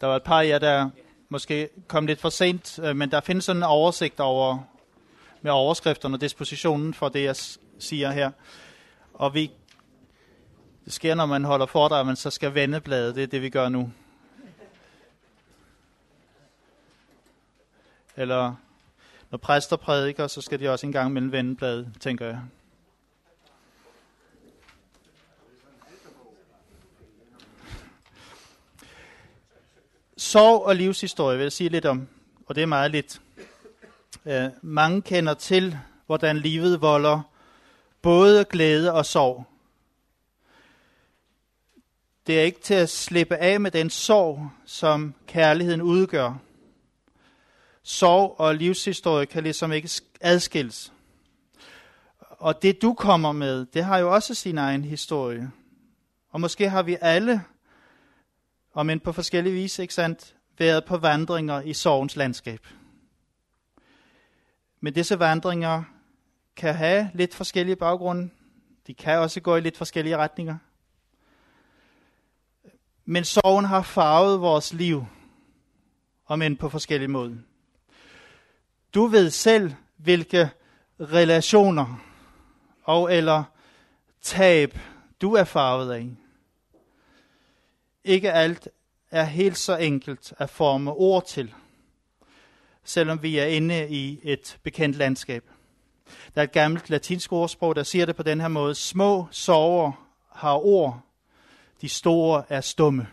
Der var et par af jer, der måske kom lidt for sent, øh, men der findes sådan en oversigt over med overskrifterne og dispositionen for det, jeg siger her. Og vi, det sker, når man holder foredrag, man så skal vende bladet. Det er det, vi gør nu. Eller når præster prædiker, så skal de også en gang mellem vende bladet, tænker jeg. Sorg og livshistorie vil jeg sige lidt om, og det er meget lidt. Øh, mange kender til, hvordan livet volder både glæde og sorg. Det er ikke til at slippe af med den sorg, som kærligheden udgør. Sorg og livshistorie kan ligesom ikke adskilles. Og det du kommer med, det har jo også sin egen historie. Og måske har vi alle og men på forskellige vis, ikke sandt, været på vandringer i sorgens landskab. Men disse vandringer kan have lidt forskellige baggrunde. De kan også gå i lidt forskellige retninger. Men sorgen har farvet vores liv, om end på forskellige måder. Du ved selv, hvilke relationer og eller tab du er farvet af. Ikke alt er helt så enkelt at forme ord til, selvom vi er inde i et bekendt landskab. Der er et gammelt latinsk ordsprog, der siger det på den her måde. Små sover har ord, de store er stumme.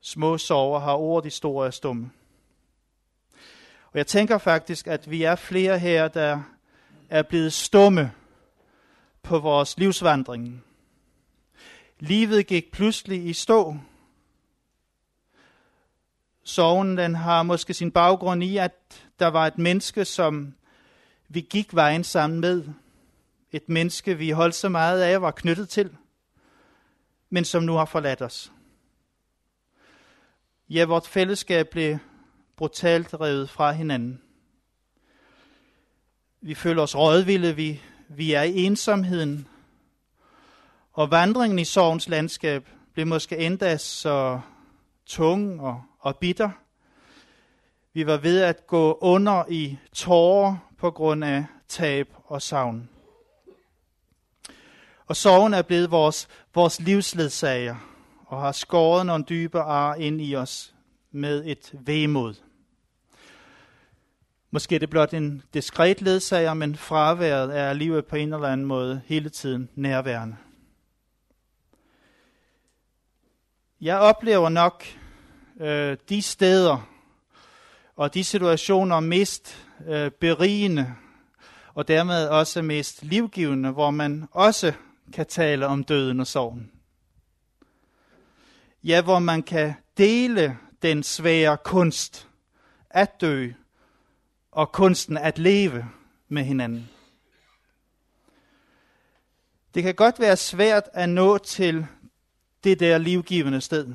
Små sover har ord, de store er stumme. Og jeg tænker faktisk, at vi er flere her, der er blevet stumme på vores livsvandring. Livet gik pludselig i stå. Sorgen den har måske sin baggrund i, at der var et menneske, som vi gik vejen sammen med. Et menneske, vi holdt så meget af, var knyttet til, men som nu har forladt os. Ja, vort fællesskab blev brutalt revet fra hinanden. Vi føler os rådvilde, vi, vi er i ensomheden, og vandringen i sorgens landskab blev måske endda så tung og, og bitter. Vi var ved at gå under i tårer på grund af tab og savn. Og sorgen er blevet vores, vores livsledsager og har skåret nogle dybe ar ind i os med et vemod. Måske er det blot en diskret ledsager, men fraværet er alligevel på en eller anden måde hele tiden nærværende. Jeg oplever nok øh, de steder og de situationer mest øh, berigende og dermed også mest livgivende, hvor man også kan tale om døden og sorgen. Ja, hvor man kan dele den svære kunst at dø og kunsten at leve med hinanden. Det kan godt være svært at nå til det der livgivende sted.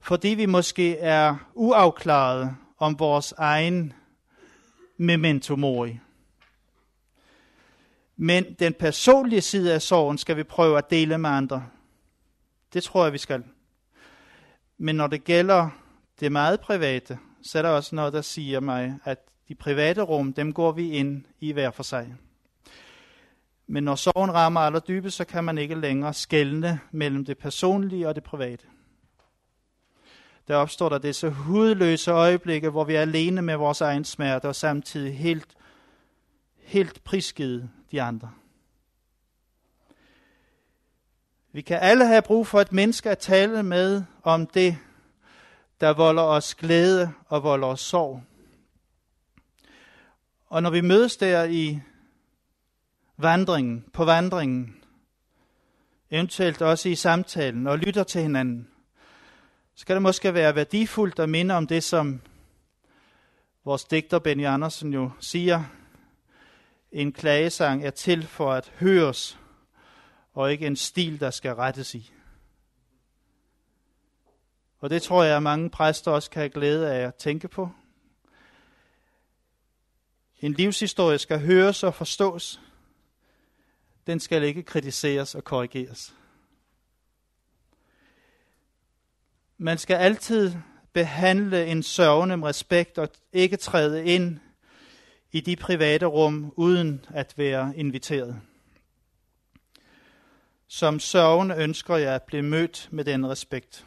Fordi vi måske er uafklarede om vores egen memento mori. Men den personlige side af sorgen skal vi prøve at dele med andre. Det tror jeg, vi skal. Men når det gælder det meget private, så er der også noget, der siger mig, at de private rum, dem går vi ind i hver for sig. Men når sorgen rammer allerdybest, så kan man ikke længere skelne mellem det personlige og det private. Der opstår der disse hudløse øjeblikke, hvor vi er alene med vores egen smerte, og samtidig helt, helt prisgivet de andre. Vi kan alle have brug for et menneske at tale med om det, der volder os glæde og volder os sorg. Og når vi mødes der i vandringen, på vandringen, eventuelt også i samtalen og lytter til hinanden, så kan det måske være værdifuldt at minde om det, som vores digter Benny Andersen jo siger. En klagesang er til for at høres, og ikke en stil, der skal rettes i. Og det tror jeg, at mange præster også kan have glæde af at tænke på. En livshistorie skal høres og forstås. Den skal ikke kritiseres og korrigeres. Man skal altid behandle en sørgende med respekt og ikke træde ind i de private rum uden at være inviteret. Som sørgende ønsker jeg at blive mødt med den respekt.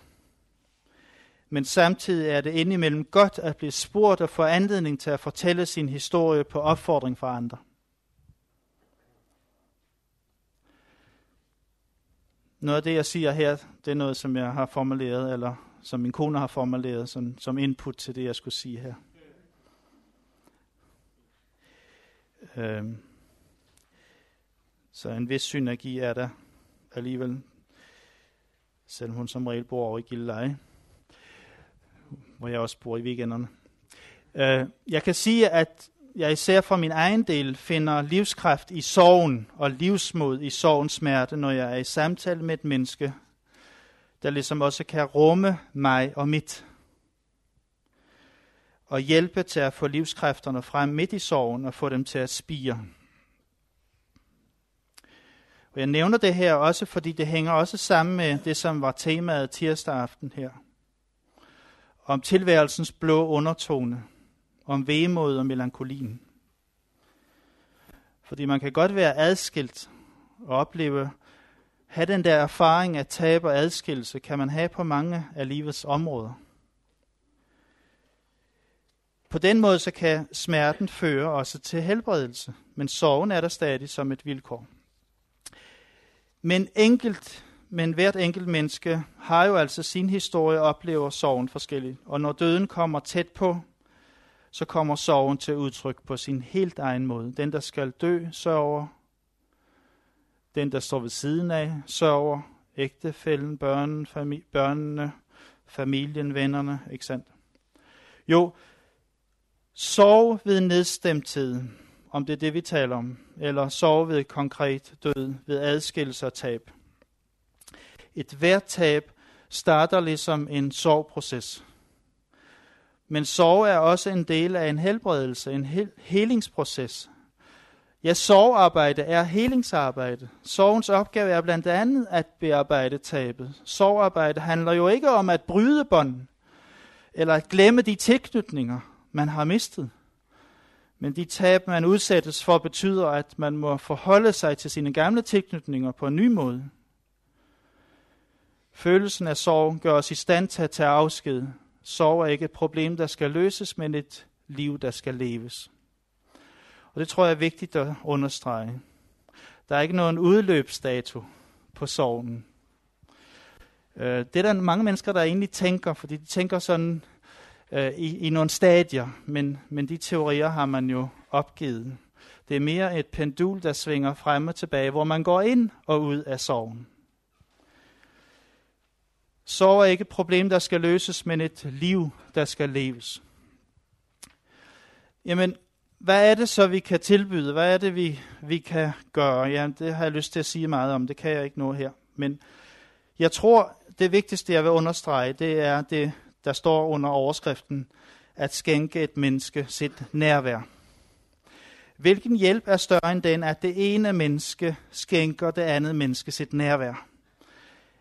Men samtidig er det indimellem godt at blive spurgt og få anledning til at fortælle sin historie på opfordring fra andre. Noget af det, jeg siger her, det er noget, som jeg har formuleret, eller som min kone har formuleret som, som input til det, jeg skulle sige her. Øhm. Så en vis synergi er der alligevel, selvom hun som regel bor over i Gilleleje, hvor jeg også bor i weekenderne. Øh, jeg kan sige, at jeg især for min egen del finder livskraft i sorgen og livsmod i sorgens smerte, når jeg er i samtale med et menneske, der ligesom også kan rumme mig og mit. Og hjælpe til at få livskræfterne frem midt i sorgen og få dem til at spire. Og jeg nævner det her også, fordi det hænger også sammen med det, som var temaet tirsdag aften her. Om tilværelsens blå undertone om vemod og melankolien. Fordi man kan godt være adskilt og opleve, have den der erfaring af tab og adskillelse, kan man have på mange af livets områder. På den måde så kan smerten føre også til helbredelse, men sorgen er der stadig som et vilkår. Men enkelt, men hvert enkelt menneske har jo altså sin historie og oplever sorgen forskelligt. Og når døden kommer tæt på, så kommer sorgen til udtryk på sin helt egen måde. Den, der skal dø, sørger. Den, der står ved siden af, sørger. Ægtefælden, børnene, fami- børnene, familien, vennerne, ikke sandt? Jo, sorg ved nedstemthed, om det er det, vi taler om, eller sorg ved konkret død, ved adskillelse og tab. Et hvert tab starter ligesom en sorgproces. Men sorg er også en del af en helbredelse, en hel- helingsproces. Ja, sorgarbejde er helingsarbejde. Sorgens opgave er blandt andet at bearbejde tabet. Sorgarbejde handler jo ikke om at bryde bånd, eller at glemme de tilknytninger, man har mistet. Men de tab, man udsættes for, betyder, at man må forholde sig til sine gamle tilknytninger på en ny måde. Følelsen af sorg gør os i stand til at tage afsked Sorg er ikke et problem, der skal løses, men et liv, der skal leves. Og det tror jeg er vigtigt at understrege. Der er ikke nogen udløbsdato på sorgen. Øh, det er der mange mennesker, der egentlig tænker, fordi de tænker sådan øh, i, i nogle stadier, men, men de teorier har man jo opgivet. Det er mere et pendul, der svinger frem og tilbage, hvor man går ind og ud af sorgen. Sorg er ikke et problem, der skal løses, men et liv, der skal leves. Jamen, hvad er det så, vi kan tilbyde? Hvad er det, vi, vi kan gøre? Ja, det har jeg lyst til at sige meget om. Det kan jeg ikke nå her. Men jeg tror, det vigtigste, jeg vil understrege, det er det, der står under overskriften, at skænke et menneske sit nærvær. Hvilken hjælp er større end den, at det ene menneske skænker det andet menneske sit nærvær?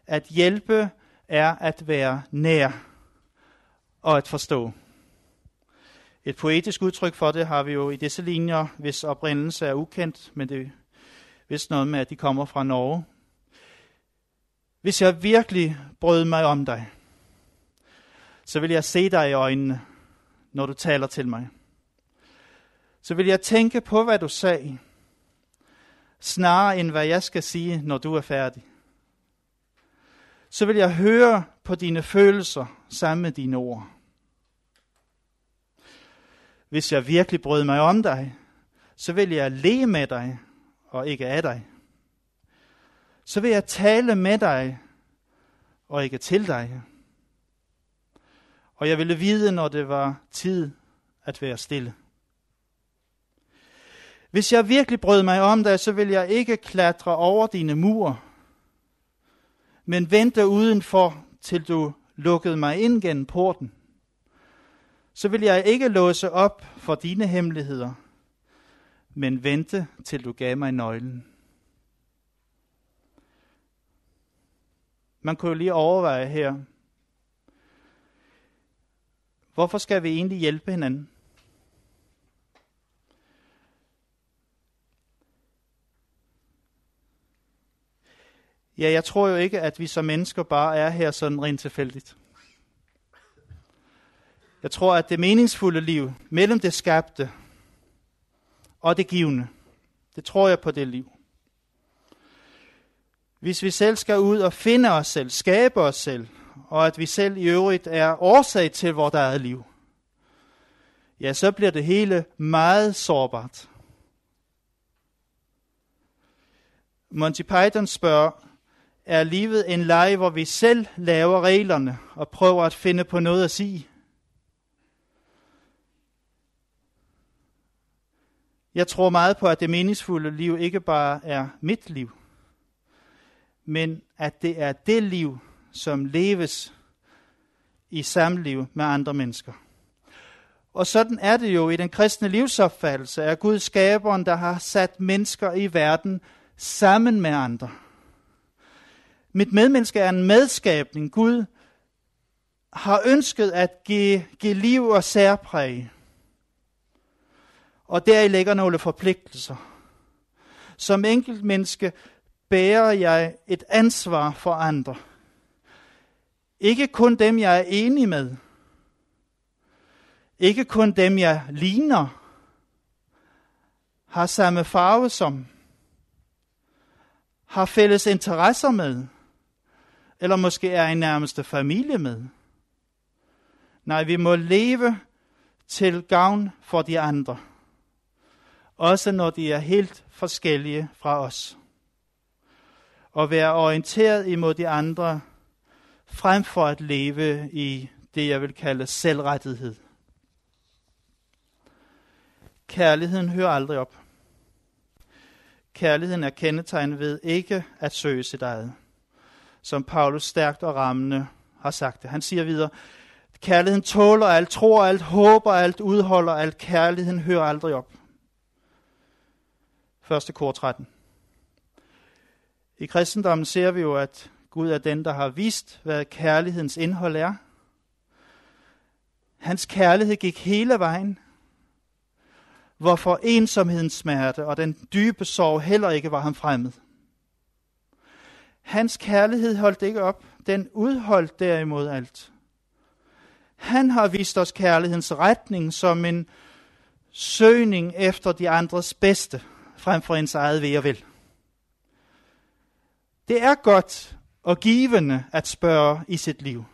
At hjælpe er at være nær og at forstå. Et poetisk udtryk for det har vi jo i disse linjer, hvis oprindelse er ukendt, men det er vist noget med, at de kommer fra Norge. Hvis jeg virkelig brød mig om dig, så vil jeg se dig i øjnene, når du taler til mig. Så vil jeg tænke på, hvad du sagde, snarere end hvad jeg skal sige, når du er færdig så vil jeg høre på dine følelser sammen med dine ord. Hvis jeg virkelig brød mig om dig, så vil jeg le med dig og ikke af dig. Så vil jeg tale med dig og ikke til dig. Og jeg ville vide, når det var tid at være stille. Hvis jeg virkelig brød mig om dig, så vil jeg ikke klatre over dine mure men vente udenfor, til du lukkede mig ind gennem porten. Så vil jeg ikke låse op for dine hemmeligheder, men vente, til du gav mig nøglen. Man kunne jo lige overveje her, Hvorfor skal vi egentlig hjælpe hinanden? Ja, jeg tror jo ikke, at vi som mennesker bare er her sådan rent tilfældigt. Jeg tror, at det meningsfulde liv mellem det skabte og det givende, det tror jeg på det liv. Hvis vi selv skal ud og finde os selv, skabe os selv, og at vi selv i øvrigt er årsag til vores eget liv, ja, så bliver det hele meget sårbart. Monty Python spørger, er livet en leg, hvor vi selv laver reglerne og prøver at finde på noget at sige? Jeg tror meget på, at det meningsfulde liv ikke bare er mit liv, men at det er det liv, som leves i samliv med andre mennesker. Og sådan er det jo i den kristne livsopfattelse, at Gud skaberen, der har sat mennesker i verden sammen med andre. Mit medmenneske er en medskabning. Gud har ønsket at give, give liv og særpræg. Og deri ligger nogle forpligtelser. Som enkelt menneske bærer jeg et ansvar for andre. Ikke kun dem, jeg er enig med. Ikke kun dem, jeg ligner, har samme farve som, har fælles interesser med, eller måske er en nærmeste familie med. Nej, vi må leve til gavn for de andre, også når de er helt forskellige fra os. Og være orienteret imod de andre, frem for at leve i det, jeg vil kalde selvrettighed. Kærligheden hører aldrig op. Kærligheden er kendetegnet ved ikke at søge sit eget. Som Paulus stærkt og rammende har sagt det. Han siger videre, kærligheden tåler alt, tror alt, håber alt, udholder alt. Kærligheden hører aldrig op. 1. kor 13. I kristendommen ser vi jo, at Gud er den, der har vist, hvad kærlighedens indhold er. Hans kærlighed gik hele vejen, hvorfor ensomhedens smerte og den dybe sorg heller ikke var ham fremmed. Hans kærlighed holdt ikke op, den udholdt derimod alt. Han har vist os kærlighedens retning som en søgning efter de andres bedste, frem for ens eget ved og vel. Det er godt og givende at spørge i sit liv.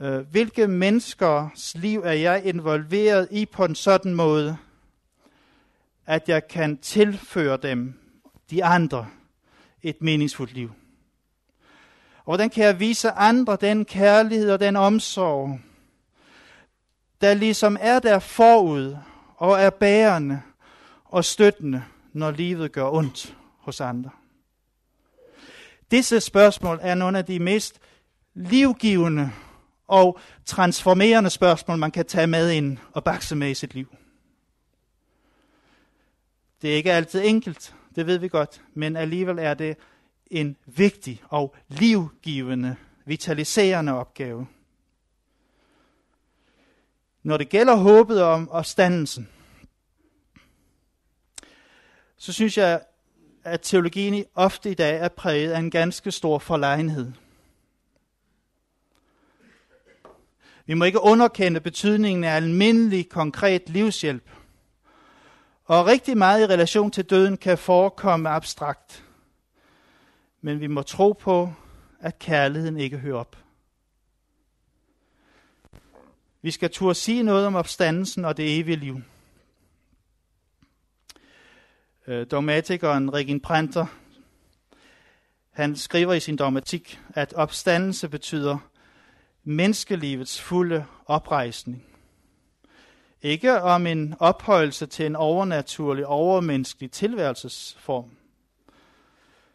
Øh, hvilke menneskers liv er jeg involveret i på en sådan måde, at jeg kan tilføre dem, de andre, et meningsfuldt liv? Og hvordan kan jeg vise andre den kærlighed og den omsorg, der ligesom er der forud og er bærende og støttende, når livet gør ondt hos andre? Disse spørgsmål er nogle af de mest livgivende og transformerende spørgsmål, man kan tage med ind og bakse med i sit liv. Det er ikke altid enkelt, det ved vi godt, men alligevel er det en vigtig og livgivende, vitaliserende opgave. Når det gælder håbet om opstandelsen, så synes jeg, at teologien ofte i dag er præget af en ganske stor forlegenhed. Vi må ikke underkende betydningen af almindelig konkret livshjælp. Og rigtig meget i relation til døden kan forekomme abstrakt. Men vi må tro på, at kærligheden ikke hører op. Vi skal turde sige noget om opstandelsen og det evige liv. Øh, dogmatikeren Regin Pranter, han skriver i sin dogmatik, at opstandelse betyder menneskelivets fulde oprejsning. Ikke om en ophøjelse til en overnaturlig, overmenneskelig tilværelsesform.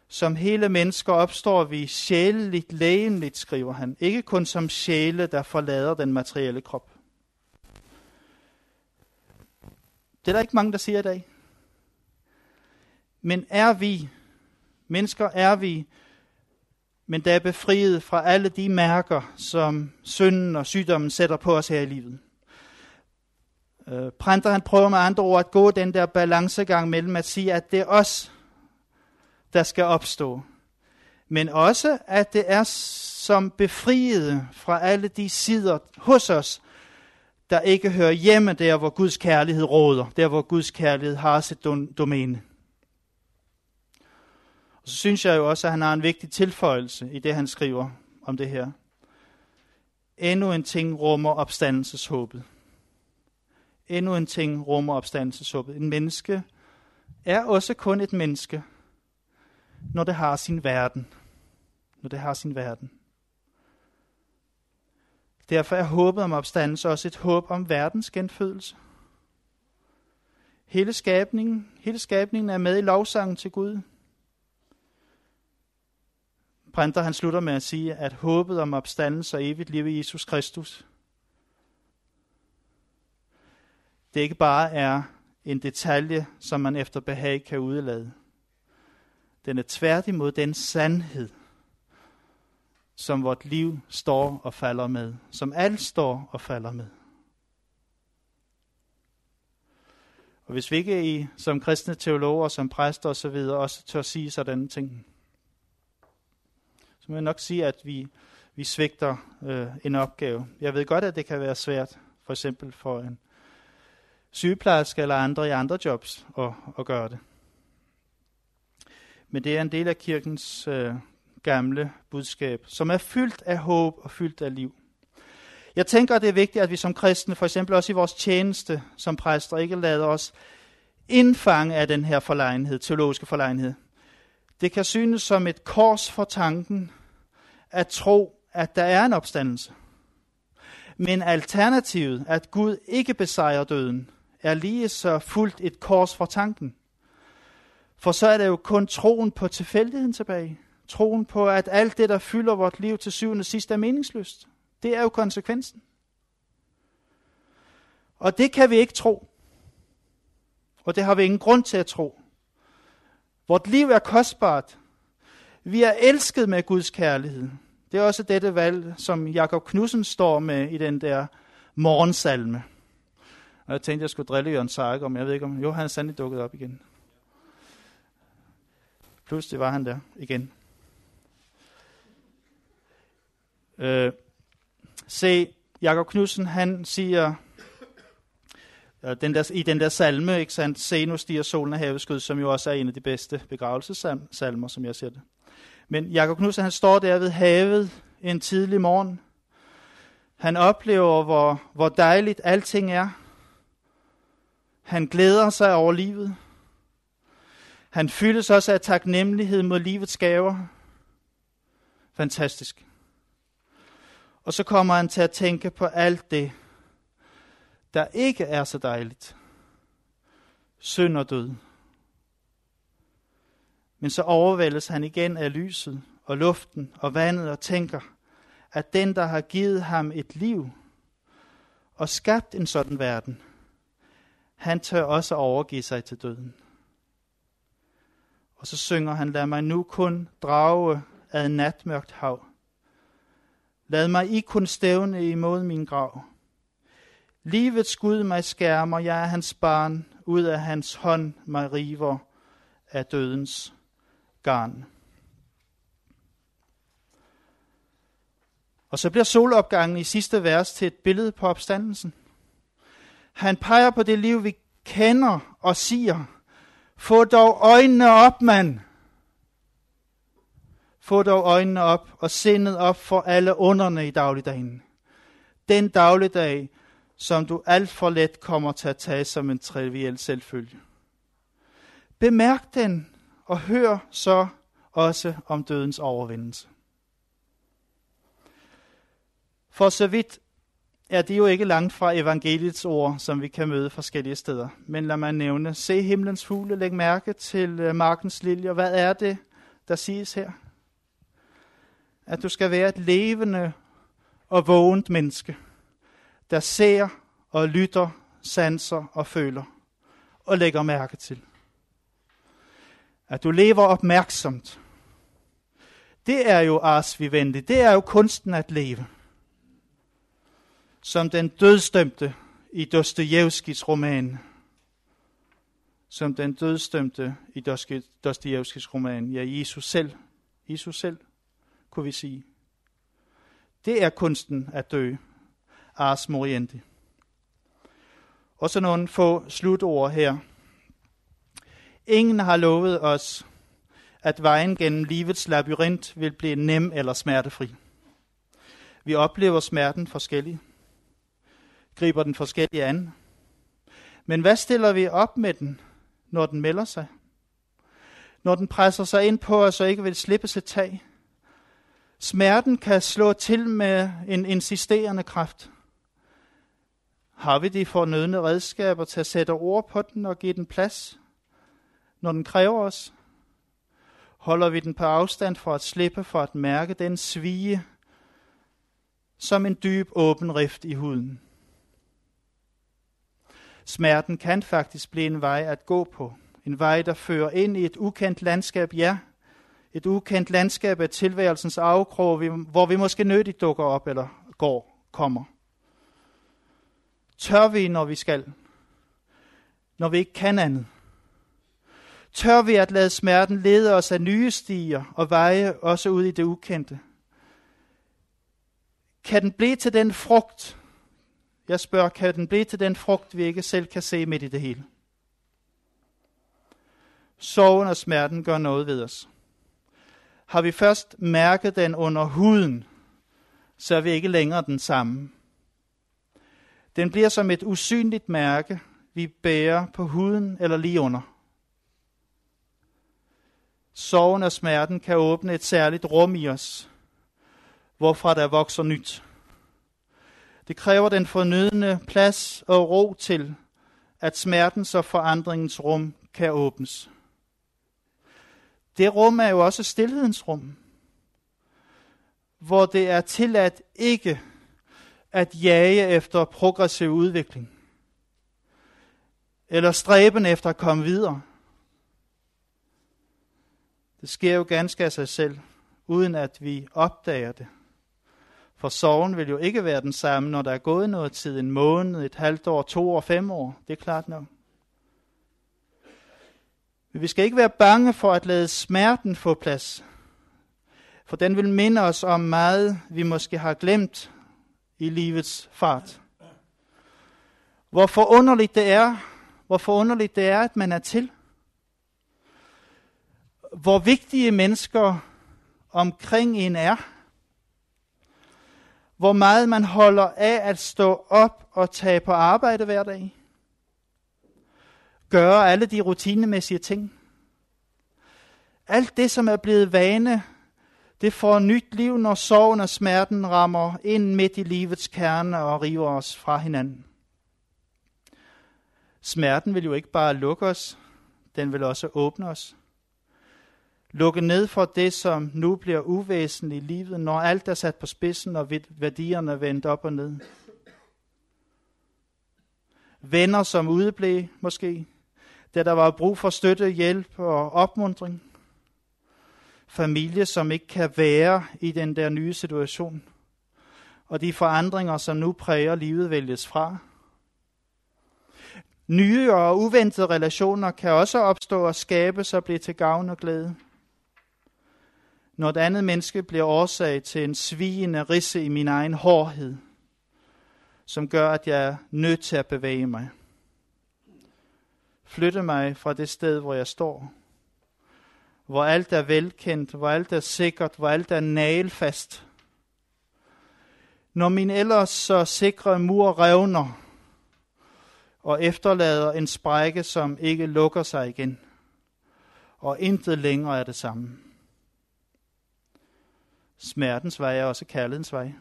Som hele mennesker opstår vi sjæleligt, lægenligt, skriver han. Ikke kun som sjæle, der forlader den materielle krop. Det er der ikke mange, der siger i dag. Men er vi, mennesker er vi, men der er befriet fra alle de mærker, som synden og sygdommen sætter på os her i livet. Øh, Printer han prøver med andre ord at gå den der balancegang mellem at sige, at det er os, der skal opstå, men også at det er som befriede fra alle de sider hos os, der ikke hører hjemme der, hvor Guds kærlighed råder, der hvor Guds kærlighed har sit domæne. Og så synes jeg jo også, at han har en vigtig tilføjelse i det, han skriver om det her. Endnu en ting rummer opstandelseshåbet. Endnu en ting rummer opstandelsesuppet. En menneske er også kun et menneske, når det har sin verden. Når det har sin verden. Derfor er håbet om opstandelse også et håb om verdens genfødelse. Hele skabningen, hele skabningen er med i lovsangen til Gud. Printer han slutter med at sige, at håbet om opstandelse og evigt liv i Jesus Kristus, det ikke bare er en detalje, som man efter behag kan udelade. Den er tværtimod den sandhed, som vort liv står og falder med. Som alt står og falder med. Og hvis vi ikke i, som kristne teologer, som præster osv. også tør sige sådan ting, så må jeg nok sige, at vi, vi svigter øh, en opgave. Jeg ved godt, at det kan være svært, for eksempel for en sygeplejersker eller andre i andre jobs, at, at gøre det. Men det er en del af kirkens øh, gamle budskab, som er fyldt af håb og fyldt af liv. Jeg tænker, at det er vigtigt, at vi som kristne, for eksempel også i vores tjeneste som præster, ikke lader os indfange af den her forlegenhed, teologiske forlegenhed. Det kan synes som et kors for tanken at tro, at der er en opstandelse. Men alternativet, at Gud ikke besejrer døden, er lige så fuldt et kors for tanken. For så er det jo kun troen på tilfældigheden tilbage. Troen på, at alt det, der fylder vort liv til syvende og sidst, er meningsløst. Det er jo konsekvensen. Og det kan vi ikke tro. Og det har vi ingen grund til at tro. Vort liv er kostbart. Vi er elsket med Guds kærlighed. Det er også dette valg, som Jakob Knudsen står med i den der morgensalme. Og jeg tænkte, jeg skulle drille Jørgen Sark om, jeg ved ikke om, jo, han er sandelig dukket op igen. Pludselig var han der igen. Øh, se, Jakob Knudsen, han siger, øh, den der, i den der salme, ikke sandt, se nu stiger solen af haveskud, som jo også er en af de bedste begravelsesalmer, som jeg ser det. Men Jakob Knudsen, han står der ved havet en tidlig morgen. Han oplever, hvor, hvor dejligt alting er. Han glæder sig over livet. Han fyldes også af taknemmelighed mod livets gaver. Fantastisk. Og så kommer han til at tænke på alt det, der ikke er så dejligt. Synd og død. Men så overvældes han igen af lyset og luften og vandet og tænker, at den, der har givet ham et liv og skabt en sådan verden, han tør også overgive sig til døden. Og så synger han, lad mig nu kun drage ad natmørkt hav. Lad mig i kun stævne imod min grav. Livets Gud mig skærmer, jeg er hans barn, ud af hans hånd mig river af dødens garn. Og så bliver solopgangen i sidste vers til et billede på opstandelsen. Han peger på det liv, vi kender og siger, få dog øjnene op, mand. Få dog øjnene op og sindet op for alle underne i dagligdagen. Den dagligdag, som du alt for let kommer til at tage som en triviel selvfølge. Bemærk den og hør så også om dødens overvindelse. For så vidt er det jo ikke langt fra evangeliets ord, som vi kan møde forskellige steder. Men lad mig nævne, se himlens fugle, læg mærke til øh, markens liljer. Hvad er det, der siges her? At du skal være et levende og vågent menneske, der ser og lytter, sanser og føler og lægger mærke til. At du lever opmærksomt. Det er jo arsvivendigt. Det er jo kunsten at leve. Som den dødstømte i Dostojevskis roman. Som den dødstømte i Dostojevskis roman. Ja, Jesus selv. Jesus selv, kunne vi sige. Det er kunsten at dø. Ars moriendi. Og så nogle få slutord her. Ingen har lovet os, at vejen gennem livets labyrint vil blive nem eller smertefri. Vi oplever smerten forskelligt, griber den forskellige an. Men hvad stiller vi op med den, når den melder sig? Når den presser sig ind på os og ikke vil slippe sit tag? Smerten kan slå til med en insisterende kraft. Har vi de fornødne redskaber til at sætte ord på den og give den plads, når den kræver os? Holder vi den på afstand for at slippe for at mærke den svige, som en dyb åben rift i huden? Smerten kan faktisk blive en vej at gå på. En vej, der fører ind i et ukendt landskab, ja. Et ukendt landskab af tilværelsens afkrog, hvor vi måske nødigt dukker op eller går, kommer. Tør vi, når vi skal? Når vi ikke kan andet? Tør vi at lade smerten lede os af nye stier og veje også ud i det ukendte? Kan den blive til den frugt, jeg spørger, kan den blive til den frugt, vi ikke selv kan se midt i det hele? Sorgen og smerten gør noget ved os. Har vi først mærket den under huden, så er vi ikke længere den samme. Den bliver som et usynligt mærke, vi bærer på huden eller lige under. Sorgen og smerten kan åbne et særligt rum i os, hvorfra der vokser nyt. Det kræver den fornødende plads og ro til, at smertens og forandringens rum kan åbnes. Det rum er jo også stillhedens rum, hvor det er tilladt ikke at jage efter progressiv udvikling, eller stræben efter at komme videre. Det sker jo ganske af sig selv, uden at vi opdager det. For sorgen vil jo ikke være den samme, når der er gået noget tid, en måned, et halvt år, to år, fem år. Det er klart nok. Men vi skal ikke være bange for at lade smerten få plads. For den vil minde os om meget, vi måske har glemt i livets fart. Hvor forunderligt det er, hvor forunderligt det er, at man er til. Hvor vigtige mennesker omkring en er. Hvor meget man holder af at stå op og tage på arbejde hver dag. Gøre alle de rutinemæssige ting. Alt det, som er blevet vane, det får nyt liv, når sorgen og smerten rammer ind midt i livets kerne og river os fra hinanden. Smerten vil jo ikke bare lukke os, den vil også åbne os. Lukke ned for det, som nu bliver uvæsentligt i livet, når alt er sat på spidsen og værdierne er vendt op og ned. Venner, som udeblev måske, da der var brug for støtte, hjælp og opmundring – familie, som ikke kan være i den der nye situation. Og de forandringer, som nu præger livet, vælges fra. Nye og uventede relationer kan også opstå og skabes og blive til gavn og glæde. Når et andet menneske bliver årsag til en svigende risse i min egen hårdhed, som gør, at jeg er nødt til at bevæge mig. Flytte mig fra det sted, hvor jeg står hvor alt er velkendt, hvor alt er sikkert, hvor alt er nagelfast. Når min ellers så sikre mur revner og efterlader en sprække, som ikke lukker sig igen, og intet længere er det samme. Smertens vej er også kærlighedens vej.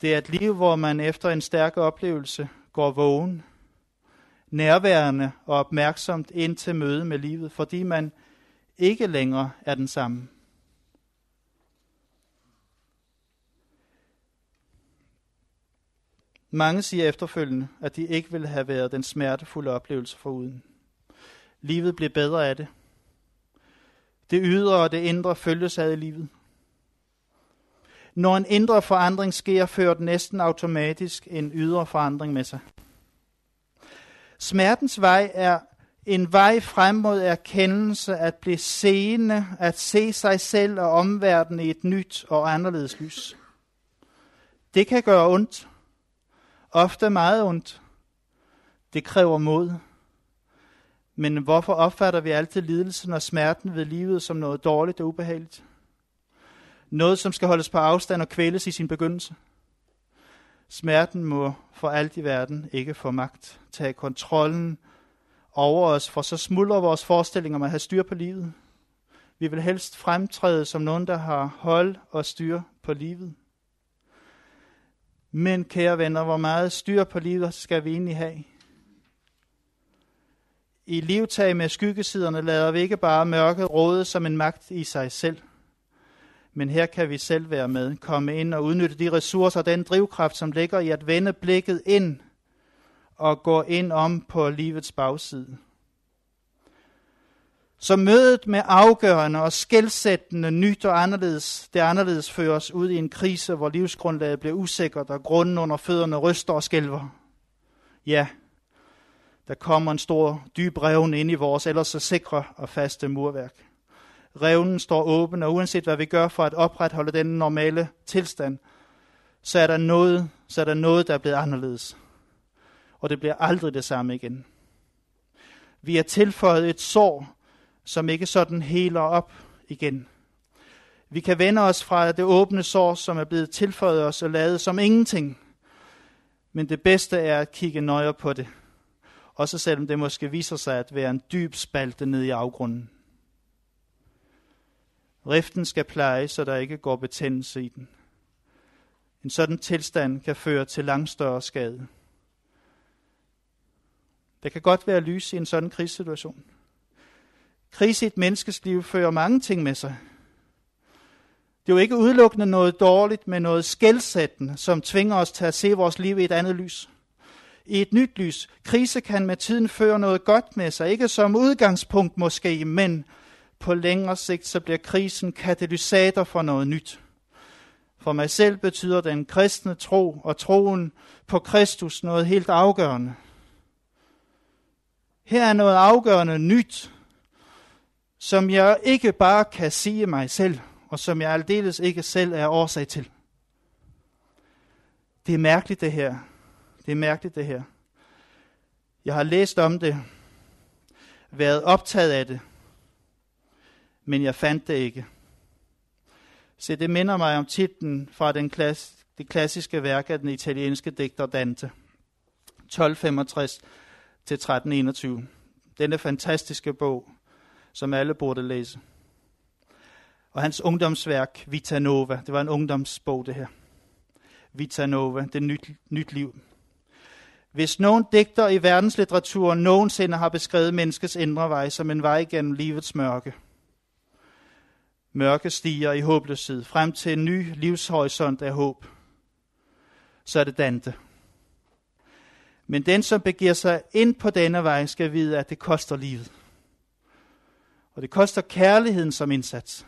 Det er et liv, hvor man efter en stærk oplevelse går vågen, nærværende og opmærksomt ind til møde med livet, fordi man ikke længere er den samme. Mange siger efterfølgende, at de ikke ville have været den smertefulde oplevelse foruden. Livet blev bedre af det. Det ydre og det indre følges ad i livet. Når en indre forandring sker, fører den næsten automatisk en ydre forandring med sig. Smertens vej er en vej frem mod erkendelse, at blive seende, at se sig selv og omverdenen i et nyt og anderledes lys. Det kan gøre ondt. Ofte meget ondt. Det kræver mod. Men hvorfor opfatter vi altid lidelsen og smerten ved livet som noget dårligt og ubehageligt? Noget, som skal holdes på afstand og kvæles i sin begyndelse? Smerten må for alt i verden ikke få magt. Tage kontrollen over os, for så smuldrer vores forestilling om at have styr på livet. Vi vil helst fremtræde som nogen, der har hold og styr på livet. Men kære venner, hvor meget styr på livet skal vi egentlig have? I livtag med skyggesiderne lader vi ikke bare mørket råde som en magt i sig selv. Men her kan vi selv være med, komme ind og udnytte de ressourcer og den drivkraft, som ligger i at vende blikket ind og gå ind om på livets bagside. Så mødet med afgørende og skældsættende nyt og anderledes, det anderledes fører os ud i en krise, hvor livsgrundlaget bliver usikkert og grunden under fødderne ryster og skælver. Ja, der kommer en stor, dyb revne ind i vores ellers så sikre og faste murværk. Revnen står åben, og uanset hvad vi gør for at opretholde den normale tilstand, så er der noget, så er der, noget der er blevet anderledes. Og det bliver aldrig det samme igen. Vi er tilføjet et sår, som ikke sådan heler op igen. Vi kan vende os fra det åbne sår, som er blevet tilføjet os og lavet som ingenting. Men det bedste er at kigge nøje på det. Også selvom det måske viser sig at være en dyb spalte ned i afgrunden. Riften skal pleje, så der ikke går betændelse i den. En sådan tilstand kan føre til langt større skade. Der kan godt være lys i en sådan krisesituation. Kris i et menneskes liv fører mange ting med sig. Det er jo ikke udelukkende noget dårligt, men noget skældsættende, som tvinger os til at se vores liv i et andet lys. I et nyt lys. Krise kan med tiden føre noget godt med sig. Ikke som udgangspunkt måske, men på længere sigt så bliver krisen katalysator for noget nyt. For mig selv betyder den kristne tro og troen på Kristus noget helt afgørende. Her er noget afgørende nyt, som jeg ikke bare kan sige mig selv, og som jeg aldeles ikke selv er årsag til. Det er mærkeligt det her. Det er mærkeligt det her. Jeg har læst om det, været optaget af det, men jeg fandt det ikke. Se, det minder mig om titlen fra den klass, det klassiske værk af den italienske digter Dante. 1265 til 1321. Denne fantastiske bog, som alle burde læse. Og hans ungdomsværk, Vita Nova, det var en ungdomsbog det her. Vita Nova, det nyt, nyt liv. Hvis nogen digter i verdenslitteraturen nogensinde har beskrevet menneskets indre vej som en vej gennem livets mørke, mørke stiger i håbløshed frem til en ny livshorisont af håb, så er det Dante. Men den, som begiver sig ind på denne vej, skal vide, at det koster livet. Og det koster kærligheden som indsats.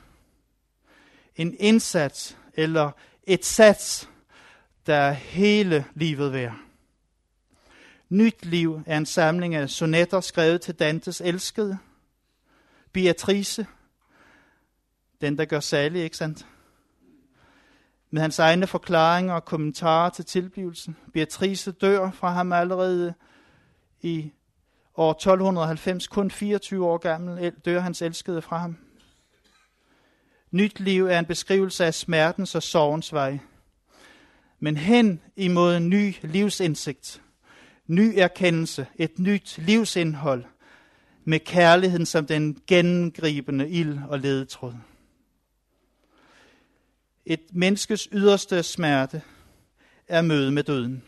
En indsats eller et sats, der er hele livet værd. Nyt liv er en samling af sonetter skrevet til Dantes elskede, Beatrice, den der gør særlig, ikke sandt? Med hans egne forklaringer og kommentarer til tilblivelsen. Beatrice dør fra ham allerede i år 1290, kun 24 år gammel, dør hans elskede fra ham. Nyt liv er en beskrivelse af smertens og sorgens vej. Men hen imod en ny livsindsigt, ny erkendelse, et nyt livsindhold, med kærligheden som den gennemgribende ild og ledetråd. Et menneskes yderste smerte er møde med døden.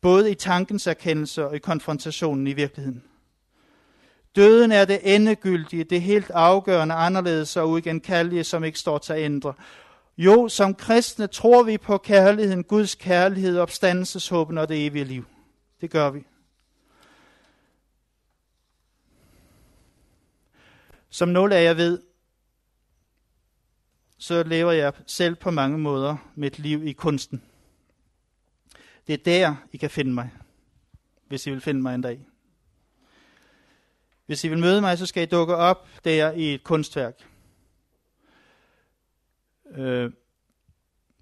Både i tankens erkendelse og i konfrontationen i virkeligheden. Døden er det endegyldige, det helt afgørende, anderledes og uigenkaldelige, som ikke står til at ændre. Jo, som kristne tror vi på kærligheden, Guds kærlighed, opstandelseshåben og det evige liv. Det gør vi. Som nogle af jer ved, så lever jeg selv på mange måder mit liv i kunsten. Det er der, I kan finde mig, hvis I vil finde mig en dag. Hvis I vil møde mig, så skal I dukke op der i et kunstværk. Øh,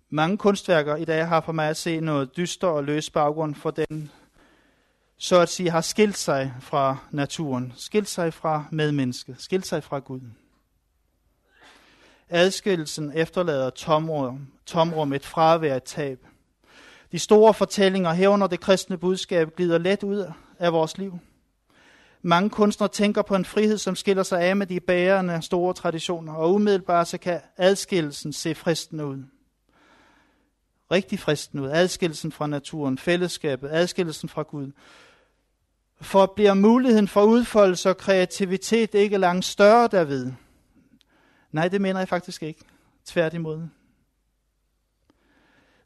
mange kunstværker i dag har for mig at se noget dyster og løs baggrund for den, så at sige, har skilt sig fra naturen, skilt sig fra medmennesket, skilt sig fra Gud. Adskillelsen efterlader tomrum, tomrum et fravær, et tab. De store fortællinger herunder det kristne budskab glider let ud af vores liv. Mange kunstnere tænker på en frihed, som skiller sig af med de bærende store traditioner, og umiddelbart så kan adskillelsen se fristende ud. Rigtig fristende ud. Adskillelsen fra naturen, fællesskabet, adskillelsen fra Gud. For bliver muligheden for udfoldelse og kreativitet ikke langt større derved? Nej, det mener jeg faktisk ikke. Tværtimod.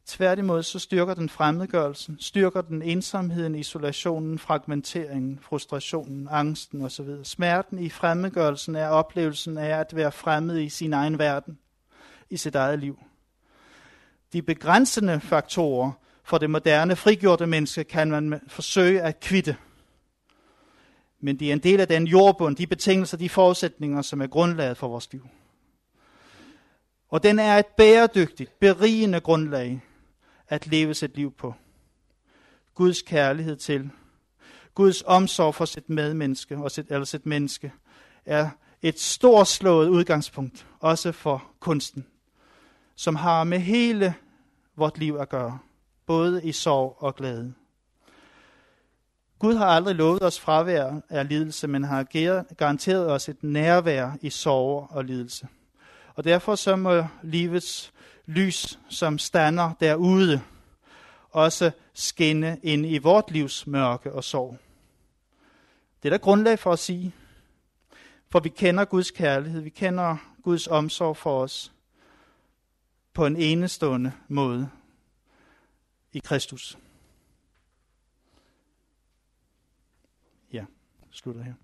Tværtimod så styrker den fremmedgørelsen, styrker den ensomheden, isolationen, fragmenteringen, frustrationen, angsten osv. Smerten i fremmedgørelsen er oplevelsen af at være fremmed i sin egen verden, i sit eget liv. De begrænsende faktorer for det moderne frigjorte menneske kan man forsøge at kvitte. Men de er en del af den jordbund, de betingelser, de forudsætninger, som er grundlaget for vores liv. Og den er et bæredygtigt, berigende grundlag at leve sit liv på. Guds kærlighed til, Guds omsorg for sit medmenneske og sit, eller sit menneske, er et storslået udgangspunkt, også for kunsten, som har med hele vort liv at gøre, både i sorg og glæde. Gud har aldrig lovet os fravær af lidelse, men har garanteret os et nærvær i sorg og lidelse. Og derfor så må livets lys, som stander derude, også skinne ind i vort livs mørke og sorg. Det er der grundlag for at sige. For vi kender Guds kærlighed, vi kender Guds omsorg for os på en enestående måde i Kristus. Ja, slutter her.